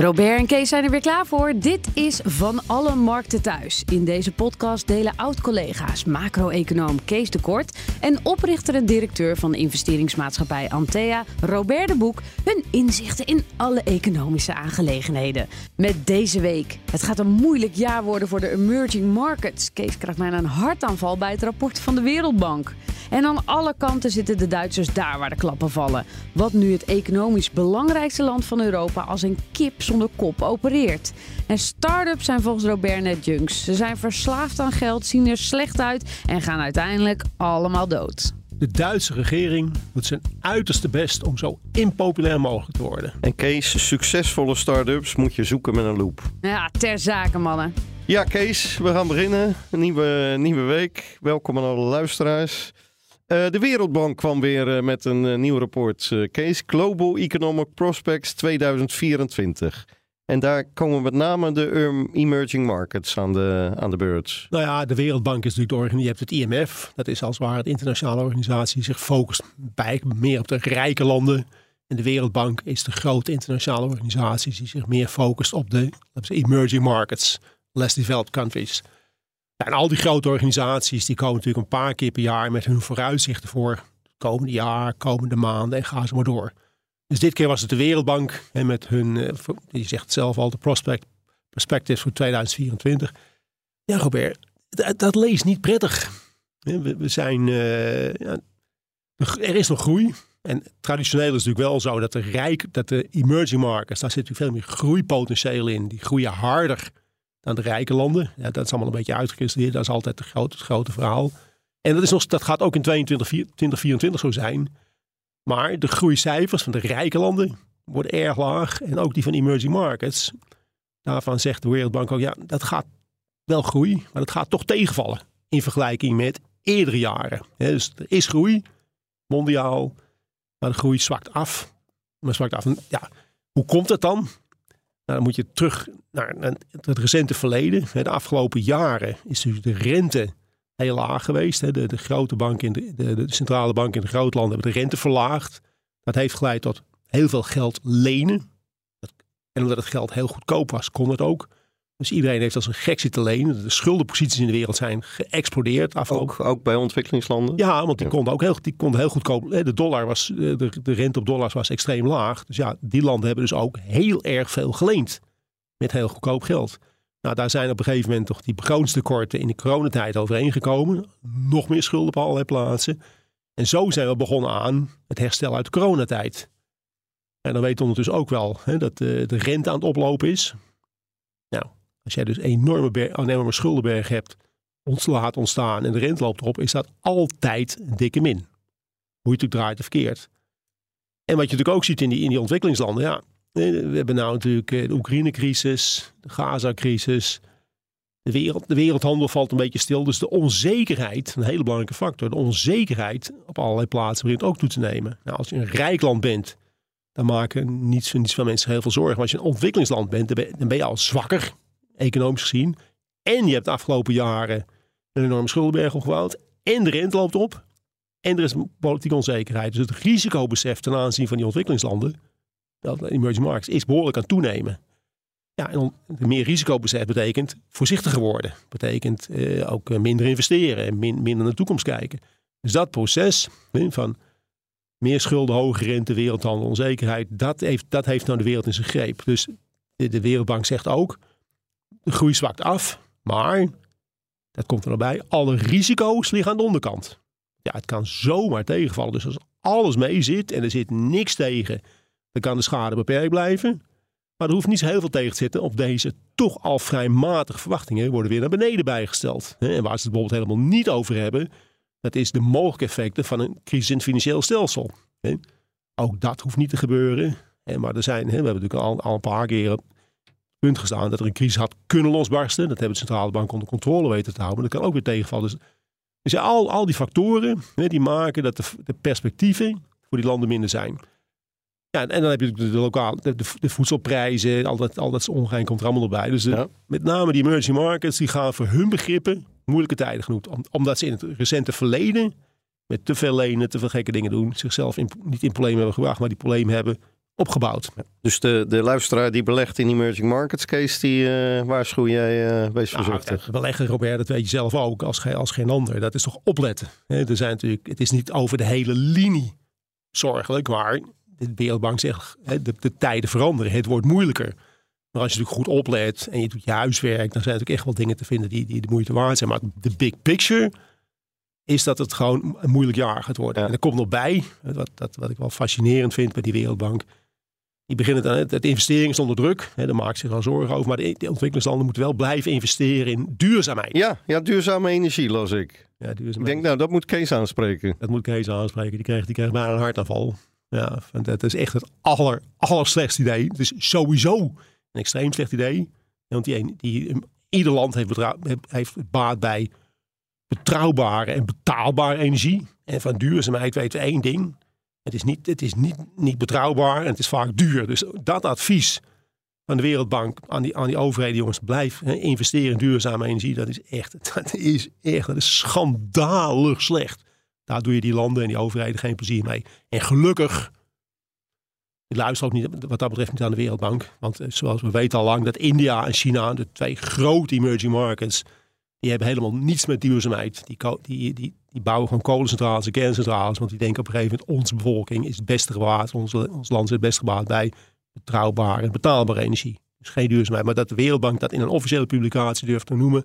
Robert en Kees zijn er weer klaar voor. Dit is Van Alle Markten Thuis. In deze podcast delen oud-collega's macro-econoom Kees de Kort... en oprichter en directeur van de investeringsmaatschappij Antea, Robert de Boek... hun inzichten in alle economische aangelegenheden. Met deze week. Het gaat een moeilijk jaar worden voor de emerging markets. Kees krijgt mij een hartaanval bij het rapport van de Wereldbank. En aan alle kanten zitten de Duitsers daar waar de klappen vallen. Wat nu het economisch belangrijkste land van Europa als een kip zonder kop opereert. En start-ups zijn volgens Robert net junks. Ze zijn verslaafd aan geld, zien er slecht uit en gaan uiteindelijk allemaal dood. De Duitse regering doet zijn uiterste best om zo impopulair mogelijk te worden. En Kees, succesvolle start-ups moet je zoeken met een loop. Ja, ter zake mannen. Ja, Kees, we gaan beginnen. Een nieuwe, nieuwe week. Welkom aan alle luisteraars. Uh, de Wereldbank kwam weer uh, met een uh, nieuw rapport. Kees, Global Economic Prospects 2024. En daar komen met name de emerging markets aan de, aan de beurt. Nou ja, de Wereldbank is natuurlijk de organisatie. Je hebt het IMF. Dat is als het ware de internationale organisatie die zich focust bij, meer op de rijke landen. En de Wereldbank is de grote internationale organisatie die zich meer focust op de emerging markets, less developed countries. En al die grote organisaties die komen natuurlijk een paar keer per jaar met hun vooruitzichten voor komende jaar, komende maanden en gaan ze maar door. Dus dit keer was het de Wereldbank en met hun, eh, je zegt zelf al, de prospect, perspective voor 2024. Ja, Robert, dat, dat leest niet prettig. We, we zijn, uh, ja, er is nog groei. En traditioneel is het natuurlijk wel zo dat de, rijk, dat de emerging markets, daar zit natuurlijk veel meer groeipotentieel in. Die groeien harder aan de rijke landen. Ja, dat is allemaal een beetje uitgekristalliseerd. Dat is altijd het grote, grote verhaal. En dat, is nog, dat gaat ook in 2024 zo zijn. Maar de groeicijfers van de rijke landen worden erg laag. En ook die van emerging markets. Daarvan zegt de Wereldbank ook, ja, dat gaat wel groei, maar dat gaat toch tegenvallen. In vergelijking met eerdere jaren. dus er is groei, mondiaal, maar de groei zwakt af. Maar zwakt af. ja, hoe komt dat dan? Nou, dan moet je terug naar, het recente verleden. De afgelopen jaren is dus de rente heel laag geweest. De, de grote banken, in de, de, centrale banken in de grootlanden hebben de rente verlaagd. Dat heeft geleid tot heel veel geld lenen. En omdat het geld heel goedkoop was, kon het ook. Dus iedereen heeft als een gek zitten lenen. De schuldenposities in de wereld zijn geëxplodeerd. Ook, ook bij ontwikkelingslanden? Ja, want die konden ook heel, die konden heel goedkoop. De, dollar was, de, de rente op dollars was extreem laag. Dus ja, die landen hebben dus ook heel erg veel geleend. Met heel goedkoop geld. Nou, daar zijn op een gegeven moment toch die begrotingstekorten in de coronatijd overeengekomen. Nog meer schulden op allerlei plaatsen. En zo zijn we begonnen aan het herstel uit de coronatijd. En dan weten we ondertussen ook wel hè, dat de, de rente aan het oplopen is. Als jij dus enorme, een enorme schuldenberg hebt, laat ontstaan en de rente loopt erop, is dat altijd dikke min. Hoe je het draait of verkeerd. En wat je natuurlijk ook ziet in die, in die ontwikkelingslanden, ja, we hebben nou natuurlijk eh, de Oekraïne-crisis, de Gaza-crisis. De, wereld, de wereldhandel valt een beetje stil. Dus de onzekerheid, een hele belangrijke factor, de onzekerheid op allerlei plaatsen begint ook toe te nemen. Nou, als je een rijk land bent, dan maken niets, niets van mensen heel veel zorgen. Maar als je een ontwikkelingsland bent, dan ben je al zwakker economisch gezien. En je hebt de afgelopen jaren een enorme schuldenberg opgebouwd. En de rente loopt op. En er is politieke onzekerheid. Dus het risicobesef ten aanzien van die ontwikkelingslanden, dat emerging markets, is behoorlijk aan toenemen. Ja, en meer risicobesef betekent voorzichtiger worden. Betekent eh, ook eh, minder investeren en min, minder naar de toekomst kijken. Dus dat proces van meer schulden, hoge rente, wereldhandel, onzekerheid, dat heeft, dat heeft nou de wereld in zijn greep. Dus de Wereldbank zegt ook, de groei zwakt af, maar, dat komt er nog bij, alle risico's liggen aan de onderkant. Ja, het kan zomaar tegenvallen. Dus als alles mee zit en er zit niks tegen, dan kan de schade beperkt blijven. Maar er hoeft niet zo heel veel tegen te zitten op deze toch al vrij matige verwachtingen worden weer naar beneden bijgesteld. En waar ze het bijvoorbeeld helemaal niet over hebben, dat is de mogelijke effecten van een crisis in het financieel stelsel. Ook dat hoeft niet te gebeuren. Maar er zijn, we hebben natuurlijk al, al een paar het punt gestaan dat er een crisis had kunnen losbarsten. Dat hebben de centrale bank onder controle weten te houden. Maar dat kan ook weer tegenvallen. Dus, dus ja, al, al die factoren hè, die maken dat de, de perspectieven voor die landen minder zijn. Ja, en dan heb je natuurlijk de, lokale, de, de, de voedselprijzen, al dat, al dat ongein komt er allemaal erbij. Dus Ja. met name die emerging markets, die gaan voor hun begrippen moeilijke tijden genoemd. Om- omdat ze in het recente verleden met te veel lenen, te veel gekke dingen doen, zichzelf in, niet in problemen hebben gebracht, maar die problemen hebben opgebouwd. Dus de, de luisteraar die belegt in emerging markets case, die eh waarschuw jij, eh wees voorzichtig. Nou, beleggen, Robert, dat weet je zelf ook, als, geen- als geen ander. Dat is toch opletten. Er zijn natuurlijk, het is niet over de hele linie zorgelijk, maar de Wereldbank zegt, de, de tijden veranderen. Het wordt moeilijker. Maar als je natuurlijk goed oplet en je doet je huiswerk, dan zijn er natuurlijk echt wel dingen te vinden die, die de moeite waard zijn. Maar de big picture is dat het gewoon een moeilijk jaar gaat worden. Ja. En er komt nog bij, wat, dat, wat ik wel fascinerend vind bij die Wereldbank. Die beginnen dan, het investering is onder druk. Hè, daar maakt zich wel zorgen over. Maar de, de ontwikkelingslanden moeten wel blijven investeren in duurzaamheid. Ja, ja, duurzame energie las ik. Ja, Ik denk, nou, dat moet Kees aanspreken. Dat moet Kees aanspreken. Die krijgt, die krijgt bijna een hartaanval. Ja, want dat is echt het aller, allerslechtste idee. Het is sowieso een extreem slecht idee. Want die, die, ieder land heeft, heeft baat bij betrouwbare en betaalbare energie. En van duurzaamheid weten we één ding. Het is, niet, het is niet, niet betrouwbaar en het is vaak duur. Dus dat advies van de Wereldbank aan die, aan die overheden, jongens, blijf hè, investeren in duurzame energie. Dat is echt, dat is echt, dat is schandalig slecht. Daar doe je die landen en die overheden geen plezier mee. En gelukkig, ik luister ook niet wat dat betreft niet aan de Wereldbank. Want eh, zoals we weten al lang, dat India en China, de twee grote emerging markets, die hebben helemaal niets met duurzaamheid. Die, die, die, die bouwen gewoon kolencentrales en kerncentrales. Want die denken op een gegeven moment, onze bevolking is het beste gebaat. Ons, ons land is het beste gebaat bij betrouwbare en betaalbare energie. Dus geen duurzaamheid. Maar dat de Wereldbank dat in een officiële publicatie durft te noemen,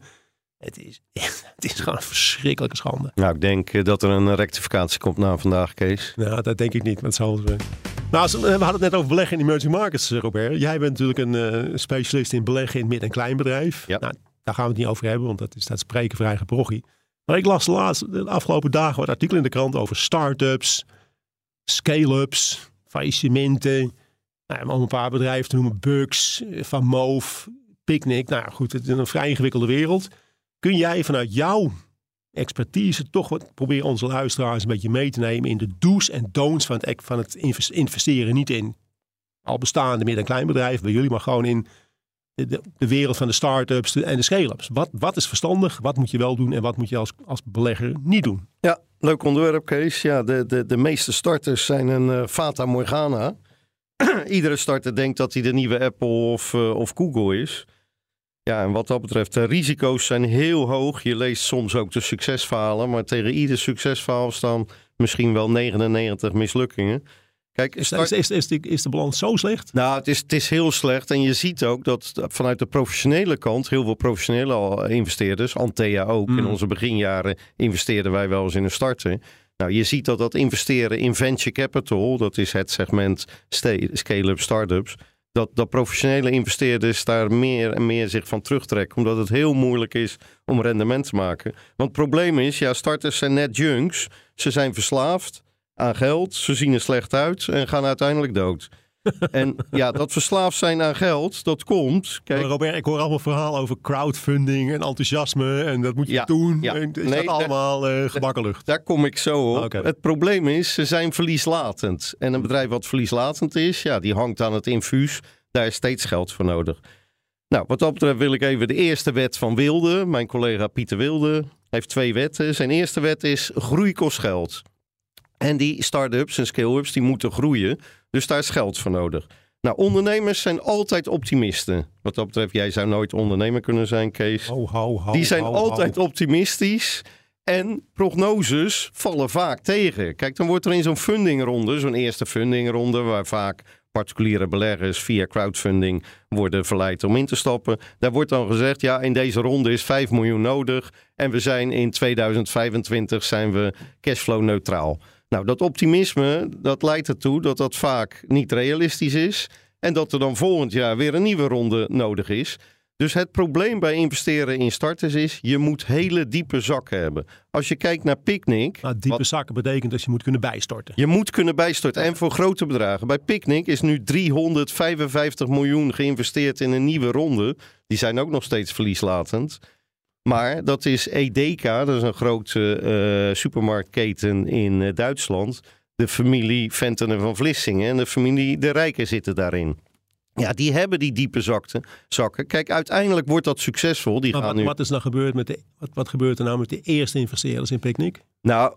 het is, het is gewoon een verschrikkelijke schande. Nou, ik denk eh, dat er een rectificatie komt na vandaag, Kees. Nou, dat denk ik niet. Maar het zal zijn. Nou, we hadden het net over beleggen in emerging markets, eh, Robert. Jij bent natuurlijk een eh, specialist in beleggen in midden- en kleinbedrijf. Ja. Nou, daar gaan we het niet over hebben, want dat is dat spreken voor eigen parochie. Maar ik las de, afgelopen dagen wat artikelen in de krant over start-ups, scale-ups, faillissementen. Nou, om een paar bedrijven te noemen, Bugs, Van Moof, Picnic. Nou goed, het is een vrij ingewikkelde wereld. Kun jij vanuit jouw expertise toch wat proberen onze luisteraars een beetje mee te nemen in de do's en don'ts van het, van het invest- investeren. Niet in al bestaande midden- en kleinbedrijven bij jullie, maar gewoon in de, wereld van de start-ups en de scale-ups. Wat, wat is verstandig? Wat moet je wel doen en wat moet je als, als belegger niet doen? Ja, leuk onderwerp, Kees. Ja, de, de, de meeste starters zijn een eh, fata morgana. Iedere starter denkt dat hij de nieuwe Apple of, eh, of Google is. Ja, en wat dat betreft, de risico's zijn heel hoog. Je leest soms ook de succesverhalen, maar tegen ieder succesverhaal staan misschien wel 99 mislukkingen. Kijk, Is, is, is, is, de, is de balans zo slecht? nou, het is, het is heel slecht. En je ziet ook dat vanuit de professionele kant, heel veel professionele investeerders, Antea ook, in Mm. onze beginjaren investeerden wij wel eens in een starter. Nou, je ziet dat dat investeren in venture capital, dat is het segment scale-up startups, dat, dat professionele investeerders daar meer en meer zich van terugtrekken, omdat het heel moeilijk is om rendement te maken. Want het probleem is, ja, starters zijn net junks. Ze zijn verslaafd aan geld, ze zien er slecht uit en gaan uiteindelijk dood. En ja, dat verslaafd zijn aan geld, dat komt. Kijk, Robert, ik hoor allemaal verhalen over crowdfunding en enthousiasme en dat moet je Ja, doen. ja. En is Nee, dat allemaal lucht? daar kom ik zo op. Het probleem is, ze zijn verlieslatend. En een bedrijf wat verlieslatend is, ja, die hangt aan het infuus. Daar is steeds geld voor nodig. Nou, wat dat betreft wil ik even de eerste wet van Wilde. Mijn collega Pieter Wilde heeft twee wetten. Zijn eerste wet is groei kost geld. En die start-ups en scale-ups die moeten groeien. Dus daar is geld voor nodig. Nou, ondernemers zijn altijd optimisten. Wat dat betreft, jij zou nooit ondernemer kunnen zijn, Kees. Ho, ho, ho, Die zijn altijd optimistisch. En prognoses vallen vaak tegen. Kijk, dan wordt er in zo'n fundingronde, zo'n eerste fundingronde, waar vaak particuliere beleggers via crowdfunding worden verleid om in te stappen. Daar wordt dan gezegd, ja, in deze ronde is 5 miljoen nodig en we zijn in 2025 zijn we cashflow neutraal. Nou, dat optimisme, dat leidt ertoe dat dat vaak niet realistisch is en dat er dan volgend jaar weer een nieuwe ronde nodig is. Dus het probleem bij investeren in starters is, je moet hele diepe zakken hebben. Als je kijkt naar Picnic, Maar diepe wat- zakken betekent dat je moet kunnen bijstorten. je moet kunnen bijstorten. En voor grote bedragen. Bij Picnic is nu 355 miljoen geïnvesteerd in een nieuwe ronde. Die zijn ook nog steeds verlieslatend. Maar dat is Edeka, dat is een grote eh, supermarktketen in eh, Duitsland. De familie Venten en van Vlissingen en de familie De Rijken zitten daarin. Ja, die hebben die diepe zakten, zakken. Kijk, uiteindelijk wordt dat succesvol. Die Maar gaan wat, nu... wat is nou gebeurd met de, wat, wat gebeurt er nou met de eerste investeerders in Picnic? Nou,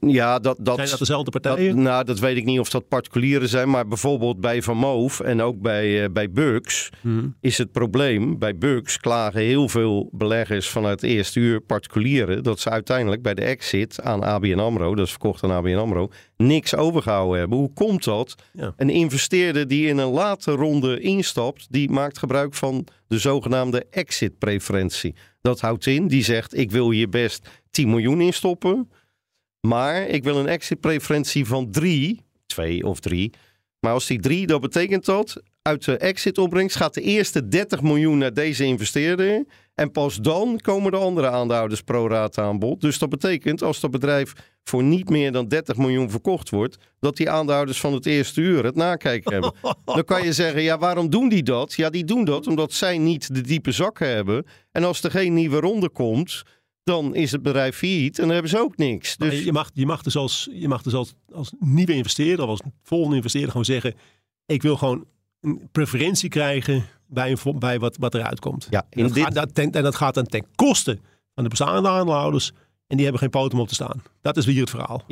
ja, dat... dat Zijn dat dezelfde Dat, partijen? nou, dat weet ik niet of dat particulieren zijn, maar bijvoorbeeld bij Van Moof en ook bij, eh, bij Bugs Mhm. is het probleem. Bij Bugs klagen heel veel beleggers vanuit het eerste uur particulieren dat ze uiteindelijk bij de exit aan ABN AMRO, dat is verkocht aan ABN AMRO, niks overgehouden hebben. Hoe komt dat? Ja. Een investeerder die in een late ronde instapt, die maakt gebruik van de zogenaamde exit-preferentie. Dat houdt in, die zegt ik wil hier best 10 miljoen in stoppen. Maar ik wil een exit-preferentie van drie, twee of drie. Maar als die drie, dat betekent dat uit de exit-opbrengst gaat de eerste 30 miljoen naar deze investeerder. En pas dan komen de andere aandeelhouders pro rata aan bod. Dus dat betekent als dat bedrijf voor niet meer dan 30 miljoen verkocht wordt, dat die aandeelhouders van het eerste uur het nakijken hebben. Dan kan je zeggen, ja, waarom doen die dat? Ja, die doen dat omdat zij niet de diepe zakken hebben. En als er geen nieuwe ronde komt, dan is het bedrijf failliet en dan hebben ze ook niks. Maar Dus je, mag, je mag dus, als, je mag dus als, als nieuwe investeerder of als volgende investeerder gewoon zeggen... ik wil gewoon een preferentie krijgen bij, een, bij wat, wat eruit komt. ja, En dat, dit, gaat, dat ten- en dat gaat dan ten koste van de bestaande aandeelhouders. En die hebben geen poten om op te staan. Dat is hier het verhaal.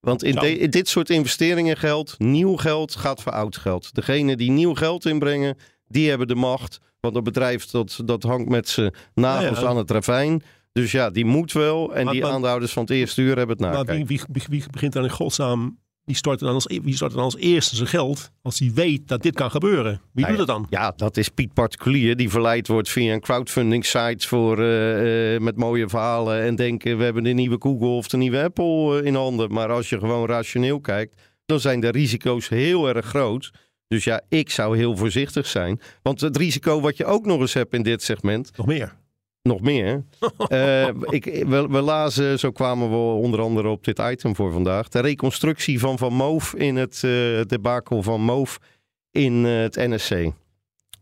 Want in, de- in dit soort investeringen geldt, nieuw geld gaat voor oud geld. Degene die nieuw geld inbrengen, die hebben de macht. Want het bedrijf dat, dat hangt met zijn nagels Ja, ja. aan het ravijn. Dus ja, die moet wel. En Maar- die maar- aandeelhouders van het eerste uur hebben het maar nakijken. wie, wie, begint dan in godsnaam... Wie stort, dan als, wie stort dan als eerste zijn geld als hij weet dat dit kan gebeuren? Wie Nou doet het dan? Ja, dat is Piet Particulier die verleid wordt via een crowdfunding site voor, eh, eh, met mooie verhalen. En denken we hebben de nieuwe Google of de nieuwe Apple eh, in handen. Maar als je gewoon rationeel kijkt, dan zijn de risico's heel erg groot. Dus ja, ik zou heel voorzichtig zijn. Want het risico wat je ook nog eens hebt in dit segment, Nog meer. Nog meer. Eh, ik, we, we lazen, zo kwamen we onder andere op dit item voor vandaag. De reconstructie van Van Moof in het eh debakel van Moof in eh, het NSC.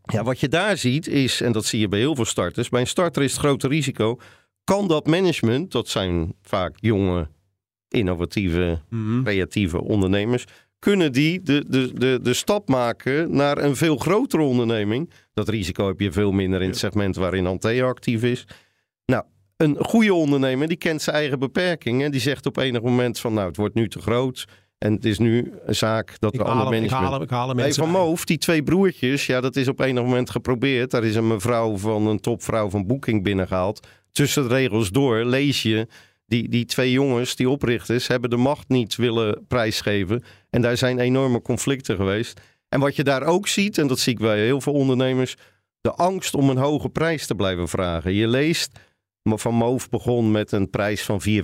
Ja, wat je daar ziet is, en dat zie je bij heel veel starters. Bij een starter is het grote risico. Kan dat management, dat zijn vaak jonge, innovatieve, Mhm. creatieve ondernemers. Kunnen die de, de, de, de stap maken naar een veel grotere onderneming? Dat risico heb je veel minder in het segment waarin Antea actief is. Nou, een goede ondernemer die kent zijn eigen beperkingen. Die zegt op enig moment van nou, het wordt nu te groot. En het is nu een zaak dat Ik haal, ander hem, ik, haal hem, ik haal hem mensen Van. Moof, die twee broertjes, ja, dat is op enig moment geprobeerd. Daar is een mevrouw van een topvrouw van Booking binnengehaald. Tussen de regels door lees je, die, die twee jongens, die oprichters, hebben de macht niet willen prijsgeven. En daar zijn enorme conflicten geweest. En wat je daar ook ziet, en dat zie ik bij heel veel ondernemers, de angst om een hoge prijs te blijven vragen. Je leest, Van Moof begon met een prijs van 4.000, 5.000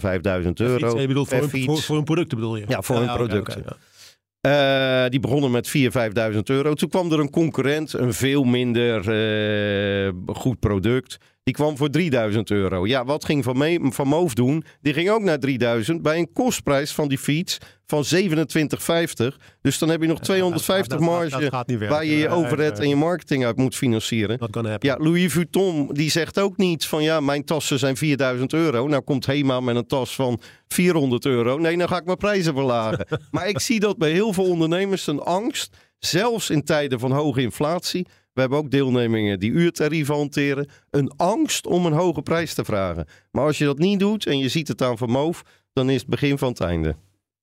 euro. Fiets, je bedoelt voor, een, voor, voor een product bedoel je? Ja, voor een product. ja. Eh, die begonnen met 4.000, 5.000 euro. Toen kwam er een concurrent, een veel minder eh, goed product. Die kwam voor 3.000 euro. Ja, wat ging Van, Me van Moof doen? Die ging ook naar 3.000 bij een kostprijs van die fiets van 27,50. Dus dan heb je nog 250 Dat- dat- dat- marge dat werken. waar je je overhead en je marketing uit moet financieren. Ja, Louis Vuitton die zegt ook niet van ja, mijn tassen zijn 4000 euro. Nou komt Hema met een tas van 400 euro. Nee, dan ga ik mijn prijzen verlagen. maar ik zie dat bij heel veel ondernemers een angst, zelfs in tijden van hoge inflatie. We hebben ook deelnemingen die uurtarieven hanteren. Een angst om een hoge prijs te vragen. Maar als je dat niet doet en je ziet het aan Vermoof, dan is het begin van het einde.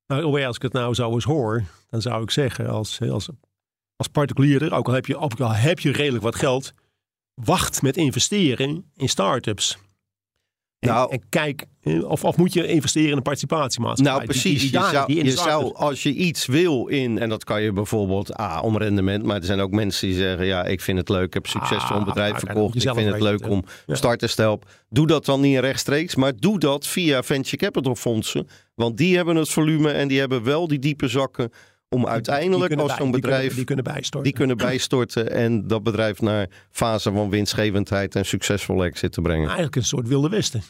Nou, als ik het nou zo eens hoor, dan zou ik zeggen als, als, als particulier, ook al, heb je, ook al heb je redelijk wat geld, wacht met investeren in start-ups. En, Nou- en kijk, eh, of, of moet je investeren in een participatiemaatschappij? Nou, precies. die- Je, die zou, je als je iets wil in, en dat kan je bijvoorbeeld ah, om rendement, maar er zijn ook mensen die zeggen: Ja, ik vind het leuk, ik heb een succesvol Ah, bedrijf verkocht, ik vind het leuk het, om ja. starters te helpen. Doe dat dan niet rechtstreeks, maar doe dat via venture capital fondsen, want die hebben het volume en die hebben wel die diepe zakken om uiteindelijk als zo'n kunnen- bedrijf die kunnen bijstorten. die kunnen bijstorten en dat bedrijf naar fase van winstgevendheid en succesvol exit te brengen. Eigenlijk een soort wilde westen.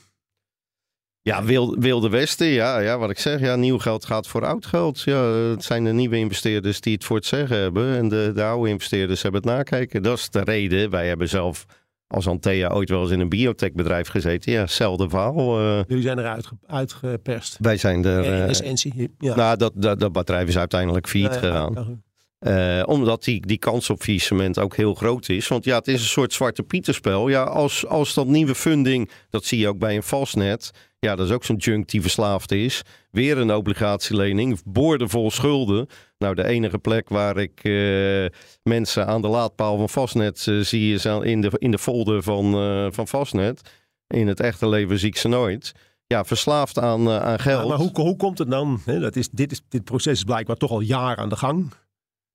Ja, wil- Wilde Westen, ja, ja, wat ik zeg. Ja, nieuw geld gaat voor oud geld. Ja, het zijn de nieuwe investeerders die het voor het zeggen hebben. En de, de oude investeerders hebben het nakijken. Dat is de reden. Wij hebben zelf als Antea ooit wel eens in een biotechbedrijf gezeten. Ja, hetzelfde verhaal. eh, Jullie zijn eruit ge- uitgeperst. wij zijn er... eh, essentie. Ja. nou, dat, dat, dat bedrijf is uiteindelijk failliet ja, gegaan. Eh, omdat die, die kans op faillissement ook heel groot is. Want ja, het is een soort zwarte pieterspel. Ja, als, als dat nieuwe funding, dat zie je ook bij een vastnet. Ja, dat is ook zo'n junk die verslaafd is. Weer een obligatielening, boordevol schulden. Nou, de enige plek waar ik eh, mensen aan de laadpaal van vastnet eh, zie is aan- in de, in de folder van, van vastnet. In het echte leven zie ik ze nooit. Ja, verslaafd aan, aan geld. Ja, maar hoe, hoe komt het dan? Dat is, dit, is, dit proces is blijkbaar toch al jaren aan de gang.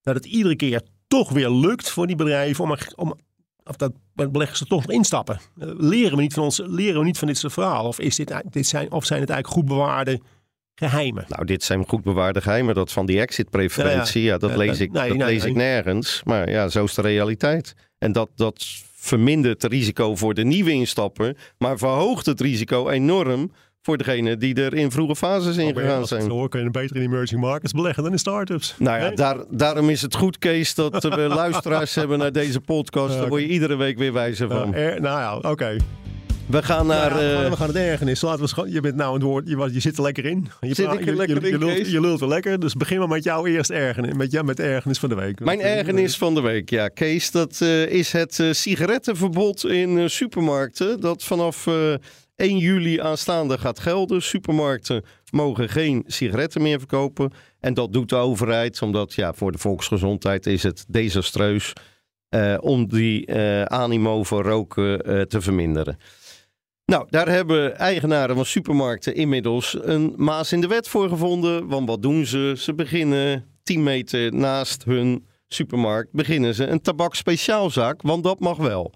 Dat het iedere keer toch weer lukt voor die bedrijven om, er- om of dat beleggers er toch nog instappen. Eh, Leren we niet van ons, leren we niet van dit soort verhaal? Of, is dit, dit zijn, of zijn het eigenlijk goed bewaarde geheimen? Nou, dit zijn goed bewaarde geheimen. Dat van die exit-preferentie, ja, dat Ja, lees, ik, Nee, dat nee, lees nee. ik nergens. Maar ja, zo is de realiteit. En dat, dat vermindert het risico voor de nieuwe instapper, maar verhoogt het risico enorm voor degene die er in vroege fases in gegaan zijn. Zo kun je beter in emerging markets beleggen dan in startups. Nou ja, Nee? daar, daarom is het goed, Kees, dat we luisteraars hebben naar deze podcast. Daar word je iedere week weer wijzer van. Nou, er- nou ja, oké. We gaan naar... Nou ja, we, gaan, eh, we gaan het ergernis. Laten we je bent nou het woord. Je, je zit er lekker in. Je, Zit praat- ik er lekker je, je in, lult, je lult er lekker. Dus begin maar met jouw eerst ergernis. Met, ja, met de ergernis van de week. Mijn eh, ergernis van de week, ja, Kees, dat eh, is het eh, sigarettenverbod in eh, supermarkten. Dat vanaf eh 1 juli aanstaande gaat gelden. Supermarkten mogen geen sigaretten meer verkopen. En dat doet de overheid, omdat ja, voor de volksgezondheid is het desastreus eh, om die eh, animo voor roken eh, te verminderen. Nou, daar hebben eigenaren van supermarkten inmiddels een maas in de wet voor gevonden. Want wat doen ze? Ze beginnen 10 meter naast hun supermarkt beginnen ze een tabakspeciaalzaak, want dat mag wel.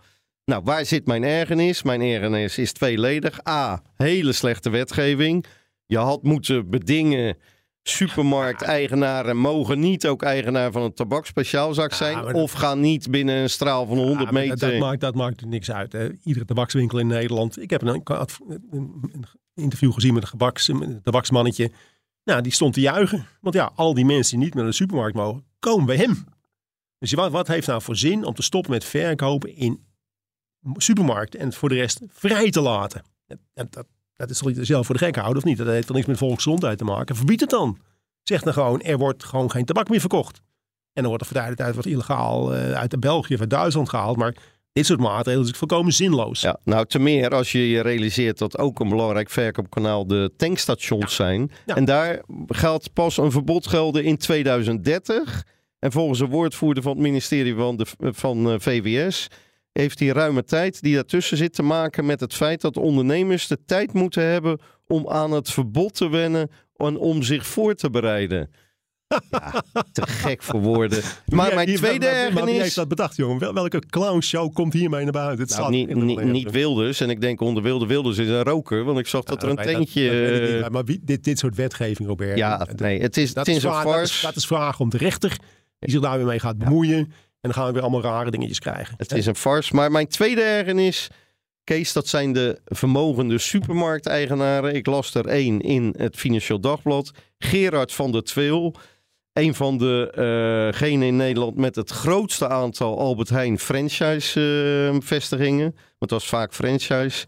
Nou, waar zit mijn ergernis? Mijn ergernis is tweeledig. A, hele slechte wetgeving. Je had moeten bedingen, supermarkteigenaren mogen niet ook eigenaar van een tabakspeciaalzaak zijn. Of gaan niet binnen een straal van 100 Ja, maar meter. Dat, dat, maakt, dat maakt niks uit. Hè. Iedere tabakswinkel in Nederland. Ik heb een, een, interview gezien met een, gebaks, een tabaksmannetje. Nou, die stond te juichen. Want ja, al die mensen die niet naar de supermarkt mogen, komen bij hem. Dus wat, wat heeft nou voor zin om te stoppen met verkopen in supermarkten en voor de rest vrij te laten? Dat, dat, dat is toch niet zelf voor de gek houden of niet? Dat heeft toch niks met volksgezondheid te maken? Verbied het dan. Zeg dan gewoon, er wordt gewoon geen tabak meer verkocht. En dan wordt er voor de tijd wat illegaal eh, uit de België of uit Duitsland gehaald. Maar dit soort maatregelen is volkomen zinloos. Ja, nou, te meer als je je realiseert dat ook een belangrijk verkoopkanaal de tankstations zijn. Ja. En daar gaat pas een verbod gelden in 2030. En volgens een woordvoerder van het ministerie van, de, van eh, VWS heeft die ruime tijd die daartussen zit te maken met het feit dat ondernemers de tijd moeten hebben om aan het verbod te wennen en om zich voor te bereiden. Ja, te gek voor woorden. Maar mijn tweede maar- maar Wie ergernis... heeft dat bedacht, jongen? Wel- welke clownshow komt hiermee naar buiten? Het Nou, niet, niet. Wilders. En ik denk onder Wilde Wilders is een roker. Want ik zag dat er een tentje... dat maar wie, dit, dit soort wetgeving, Robert. ja, nee, het is, dat, het is is een vraag, dat, is, farce. dat is vraag om de rechter die zich daar weer mee gaat bemoeien. En dan gaan we weer allemaal rare dingetjes krijgen. Het is een farce. Maar mijn tweede ergernis, Kees, dat zijn de vermogende supermarkteigenaren. Ik las er één in het Financieel Dagblad. Gerard van der Tweel. Een van degenen in Nederland met het grootste aantal Albert Heijn franchise-vestigingen. Want dat vaak franchise.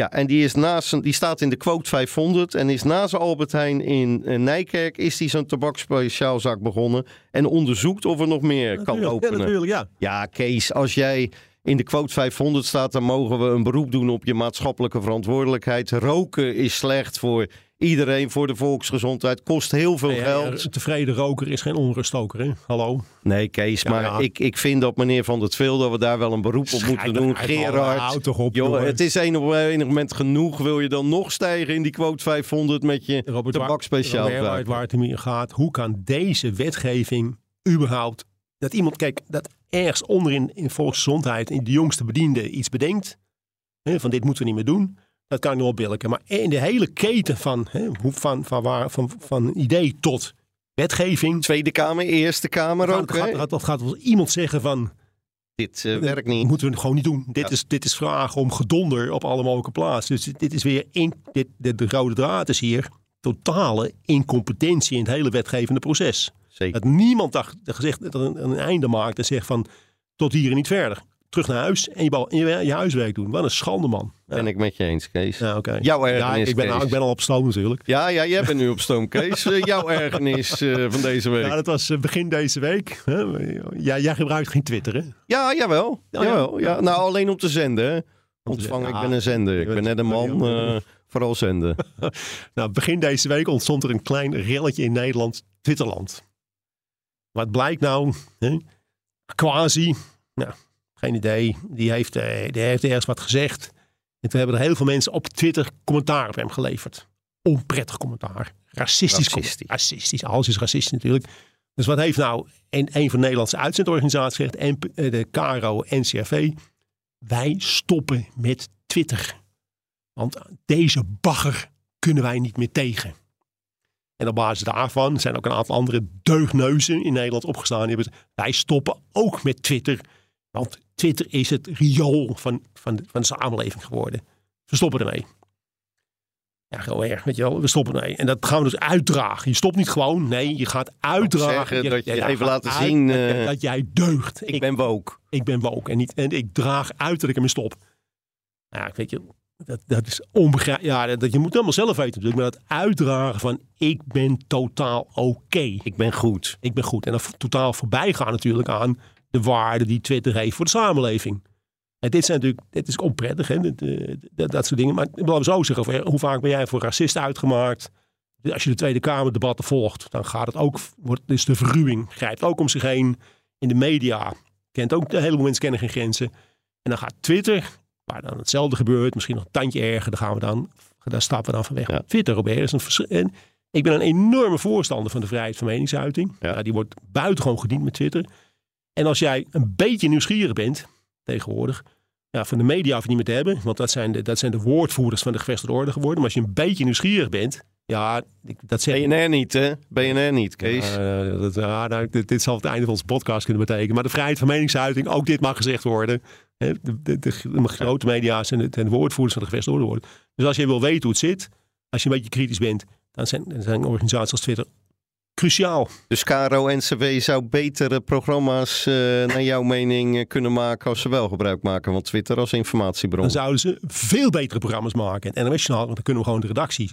Ja, en die, is naast die staat in de quote 500 en is na zijn Albert Heijn in eh, Nijkerk is die zo'n tabakspeciaalzaak begonnen en onderzoekt of er nog meer kan openen. Ja, natuurlijk, ja. Ja, Kees, als jij in de quote 500 staat, dan mogen we een beroep doen op je maatschappelijke verantwoordelijkheid. Roken is slecht voor iedereen, voor de volksgezondheid, kost heel veel geld. Een tevreden roker is geen onruststoker, hè? Hallo? Nee, Kees, Ja, maar ja. Ik, ik vind dat meneer Van der Tweel dat we daar wel een beroep op moeten doen. Gerard, Houd toch op, jongen. het is een op enig moment genoeg. Wil je dan nog stijgen in die quote 500 met je Robert, tabakspeciaal? Robert, waar, het- waar het hier gaat, hoe kan deze wetgeving überhaupt... Dat iemand, kijk, dat ergens onderin in volksgezondheid, in de jongste bediende iets bedenkt. Hè, van dit moeten we niet meer doen. Dat kan ik nog wel billijken. Maar in de hele keten van, hè, hoe- van, van, waar, van, van idee tot wetgeving. Tweede Kamer, Eerste Kamer gaat, ook. gaat, hè? gaat, gaat wel iemand zeggen van, Dit eh, werkt niet. moeten we gewoon niet doen. Dit, Ja. is, dit is vragen om gedonder op alle mogelijke plaatsen. Dus dit is weer, in, dit, de, de rode draad is hier, totale incompetentie in het hele wetgevende proces. Zeker. Dat niemand gezegd, dat er een, een einde maakt en zegt van, tot hier en niet verder. Terug naar huis en je, bal- je, je huiswerk doen. Wat een schande, man. Ja, Ben ik met je eens, Kees. ja oké. Jouw Ja, ergernis, ik ben, Kees. ik ben al op stoom natuurlijk. Ja, ja, jij bent nu op stoom, Kees. Eh, jouw ergernis eh, van deze week. Ja, dat was eh, begin deze week. Ja, jij gebruikt geen Twitter, hè? Ja, jawel. ja. jawel ja. Nou, alleen om te zenden. hè. Ontvangen, ik ben een zender. je Ik ben net een man, ja. eh, vooral zenden. Nou, begin deze week ontstond er een klein relletje in Nederland, Twitterland. Wat blijkt nou? Hè? Quasi, nou, geen idee, die heeft, eh, die heeft ergens wat gezegd. En toen hebben er heel veel mensen op Twitter commentaar op hem geleverd. Onprettig commentaar. Racistisch. Racistisch. Racistisch. Alles is racistisch natuurlijk. Dus wat heeft nou een, een van de Nederlandse uitzendorganisaties gezegd? En eh, de KRO, NCRV. Wij stoppen met Twitter. Want deze bagger kunnen wij niet meer tegen. En op basis daarvan zijn ook een aantal andere deugneuzen in Nederland opgestaan. Die hebben wij stoppen ook met Twitter. Want Twitter is het riool van, van, de, van de samenleving geworden. We stoppen ermee. Ja, gewoon erg, weet je wel. We stoppen ermee. En dat gaan we dus uitdragen. Je stopt niet gewoon. Nee, je gaat uitdragen. zeggen dat je even laten zien, dat, je- eh, dat jij deugt. Ik ben woke. ik ben woke en, niet, en ik draag uit dat ik ermee stop. Nou, Ja, weet je, dat, dat is onbegrijpelijk. Ja, dat, dat- je moet het allemaal zelf weten natuurlijk. Maar dat uitdragen van ik ben totaal oké. Ik ben goed. Ik ben goed. En dan totaal voorbij gaan natuurlijk aan de waarde die Twitter heeft voor de samenleving. En dit zijn natuurlijk, dit is onprettig, hè? Dat, eh, dat, dat soort dingen. Maar ik wil zo zeggen, hoe vaak ben jij voor racist uitgemaakt? Als je de Tweede Kamer debatten volgt, dan gaat het ook, wordt, dus de verruwing grijpt ook om zich heen. In de media kent ook, een heleboel mensen kennen geen grenzen. En dan gaat Twitter, waar dan hetzelfde gebeurt, misschien nog een tandje erger, daar gaan we dan, daar stappen we dan van weg. Ja. Twitter, Robert, is een en ik ben een enorme voorstander van de vrijheid van meningsuiting. Ja. Ja, die wordt buitengewoon gediend met Twitter. En als jij een beetje nieuwsgierig bent, tegenwoordig, ja, van de media hoef je niet meer te hebben, want dat zijn de, dat zijn de woordvoerders van de gevestigde orde geworden. Maar als je een beetje nieuwsgierig bent, ja, dat zeg. BNR niet, hè? BNR niet, Kees. Eh, dat, ja, nou, dit, dit zal het einde van onze podcast kunnen betekenen. Maar de vrijheid van meningsuiting, ook dit mag gezegd worden. De, de, de, de grote media's en de, en de woordvoerders van de gevestigde orde worden. Dus als je wil weten hoe het zit, als je een beetje kritisch bent, dan zijn, dan zijn organisaties als Twitter cruciaal. Dus KRO-NCW zou betere programma's, eh, naar jouw mening, eh, kunnen maken als ze wel gebruik maken van Twitter als informatiebron. Dan zouden ze veel betere programma's maken. En NOS Journaal, want dan kunnen we gewoon de redactie...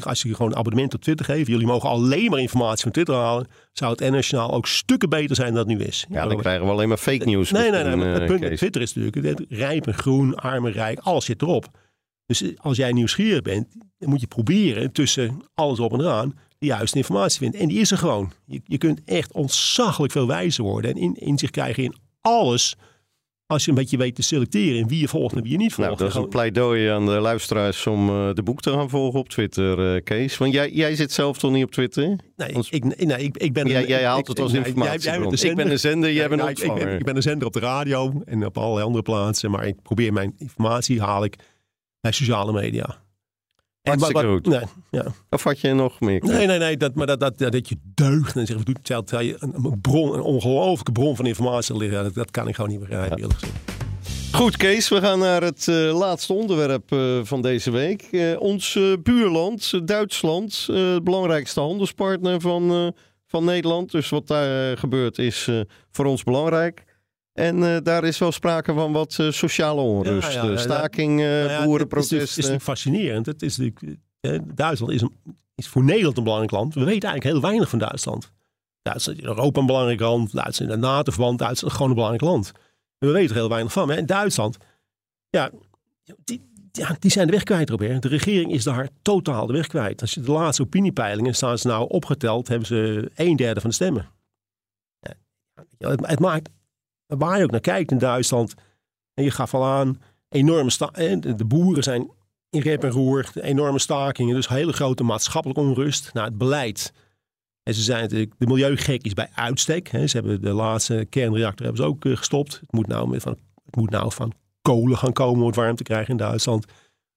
Als die gewoon een abonnement op Twitter geven, jullie mogen alleen maar informatie van Twitter halen, zou het NOS Journaal ook stukken beter zijn dan het nu is. Ja, dan krijgen we alleen maar fake news. Nee, nee, nee. het eh, punt met. Twitter is natuurlijk, het rijp en groen, arm en rijk, alles zit erop. Dus als jij nieuwsgierig bent, dan moet je proberen tussen alles op en eraan de juiste informatie te vinden. En die is er gewoon. Je, je kunt echt ontzaglijk veel wijzer worden en in, inzicht krijgen in alles. Als je een beetje weet te selecteren in wie je volgt en wie je niet volgt. Nou, dat is een pleidooi aan de luisteraars om eh, de boek te gaan volgen op Twitter, eh, Kees. Want jij, jij zit zelf toch niet op Twitter? Nee, Ons- ik, nee, ik, ik ben Jij, een- jij haalt ik- het als jij- jij bent de ik ben een zender, jij Ja, bent een ik, ik, ben, ik ben een zender op de radio en op allerlei andere plaatsen. Maar ik probeer mijn informatie haal ik bij sociale media. En wat- wat- goed. Nee, ja. Of had je nog meer? Nee, nee, nee dat, maar dat, dat, dat, dat je deugt en zeggen, doet een, een bron, een ongelooflijke bron van informatie liggen. Dat, dat kan ik gewoon niet begrijpen, eerlijk gezegd. Goed, Kees, we gaan naar het eh, laatste onderwerp eh, van deze week. Eh, ons buurland, Duitsland, de belangrijkste handelspartner van, van Nederland. Dus wat daar gebeurt is voor ons belangrijk. En eh, daar is wel sprake van wat eh, sociale onrust. Ja, staking, Nou ja, Het is, fascinerend. Het is eh, Duitsland is, een, is voor Nederland een belangrijk land. We weten eigenlijk heel weinig van Duitsland. Duitsland is in Europa een belangrijk land. Duitsland in de NATO-verband. Duitsland is gewoon een belangrijk land. En we weten er heel weinig van. En Duitsland, ja die, ja, die zijn de weg kwijt, Robert. De regering is daar totaal de weg kwijt. Als je de laatste opiniepeilingen staan ze nou opgeteld, hebben ze een derde van de stemmen. Ja, het, het maakt, waar je ook naar kijkt in Duitsland, en je gaf al aan, enorme eh, de, de boeren zijn in rep en roer, de enorme stakingen, dus hele grote maatschappelijke onrust. Nou, het beleid. En ze zijn natuurlijk, de milieugek is bij uitstek. Hè. Ze hebben de laatste kernreactor hebben ze ook eh, gestopt. Het moet, nou van, het moet nou van kolen gaan komen om het warm te krijgen in Duitsland.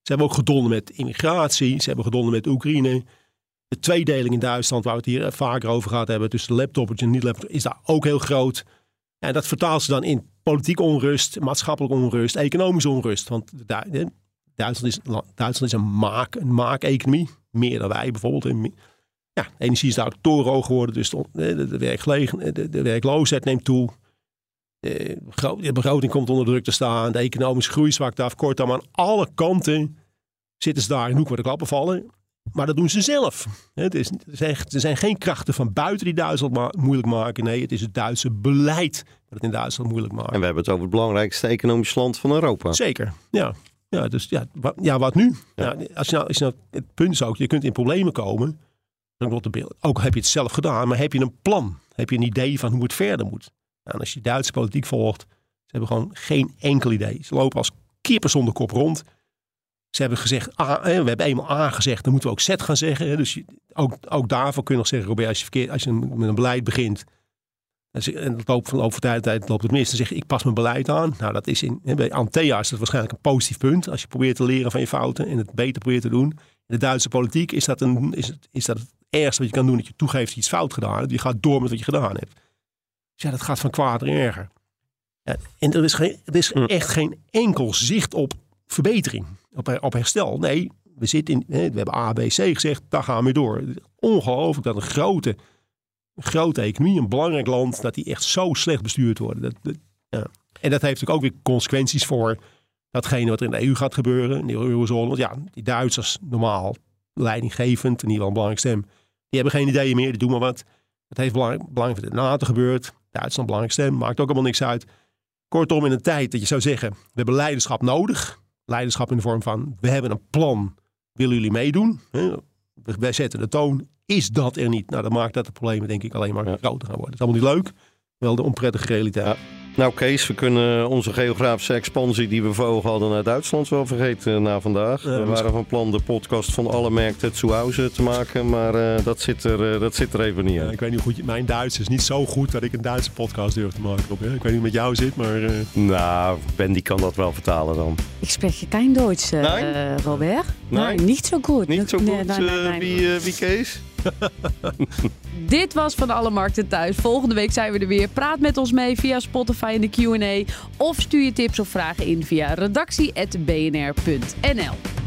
Ze hebben ook gedonden met immigratie. Ze hebben gedonden met Oekraïne. De tweedeling in Duitsland, waar we het hier vaker over gehad hebben, tussen laptoppers en niet-laptoppers, is daar ook heel groot. En dat vertaalt ze dan in politiek onrust, maatschappelijk onrust, economische onrust. Want Duitsland is, is een maak, een maak-economie, meer dan wij bijvoorbeeld. Ja, energie is daar torenhoog geworden, dus de, de, de, de werkloosheid neemt toe. De begroting komt onder druk te staan. De economische groei zwakt af. Kortom, aan alle kanten zitten ze daar in hoek waar de klappen vallen. Maar dat doen ze zelf. Het is, er zijn geen krachten van buiten die Duitsland moeilijk maken. Nee, het is het Duitse beleid dat het in Duitsland moeilijk maakt. En we hebben het over het belangrijkste economische land van Europa. Zeker, ja. Ja, dus ja, wat, ja, wat nu? Ja. als je nou, als je nou, het punt is ook, je kunt in problemen komen. Ook heb je het zelf gedaan, maar heb je een plan? Heb je een idee van hoe het verder moet? En als je Duitse politiek volgt, ze hebben gewoon geen enkel idee. Ze lopen als kippen zonder kop rond. Ze hebben gezegd, A, we hebben eenmaal A gezegd, dan moeten we ook Z gaan zeggen. Dus ook, ook daarvoor kun je nog zeggen, Robert, als je, verkeerd, als je met een beleid begint, en het loopt van over tijd, tijd loopt het mis, dan zeg je, ik pas mijn beleid aan. Nou, dat is in, bij Antea is dat waarschijnlijk een positief punt. Als je probeert te leren van je fouten en het beter probeert te doen. In de Duitse politiek is dat, een, is, het, is dat het ergste wat je kan doen, dat je toegeeft dat je iets fout gedaan hebt. Je gaat door met wat je gedaan hebt. Dus ja, dat gaat van kwaad naar erger. Ja, en er is, geen, er is echt geen enkel zicht op verbetering, op, op herstel. Nee, we, zitten in, we hebben A, B, C gezegd, daar gaan we door. Ongelooflijk dat een grote, grote economie, een belangrijk land, dat die echt zo slecht bestuurd worden. Dat, ja. En dat heeft natuurlijk ook weer consequenties voor datgene wat er in de EU gaat gebeuren, in de eurozone. Want ja, die Duitsers normaal leidinggevend, in ieder geval een belangrijke stem, die hebben geen ideeën meer, die doen maar wat. Het heeft belang, belang voor de NATO gebeurd. Duitsland belangrijk stem, maakt ook allemaal niks uit. Kortom, in een tijd dat je zou zeggen, we hebben leiderschap nodig. Leiderschap in de vorm van, we hebben een plan, willen jullie meedoen? Wij zetten de toon. Is dat er niet? Nou, dan maakt dat de problemen denk ik alleen maar groter gaan worden. Het is allemaal niet leuk. Wel de onprettige realiteit. Nou Kees, we kunnen onze geografische expansie die we voor hadden naar Duitsland wel vergeten na vandaag. we waren van plan de podcast van alle merken Zuhause te maken, maar uh, dat, zit er, uh, dat zit er even niet in. Ja, ik weet niet hoe goed, mijn Duits is niet zo goed dat ik een Duitse podcast durf te maken. Op, hè? Ik weet niet hoe met jou zit, maar... Uh... Nou, Ben die kan dat wel vertalen dan. Ik spreek geen Duits, Robert. Nee? niet zo goed. Niet zo goed, nee, nee, nee, wie, wie Kees? Dit was Van Alle Markten Thuis. Volgende week zijn we er weer. Praat met ons mee via Spotify in de Q&A. Of stuur je tips of vragen in via redactie.bnr.nl.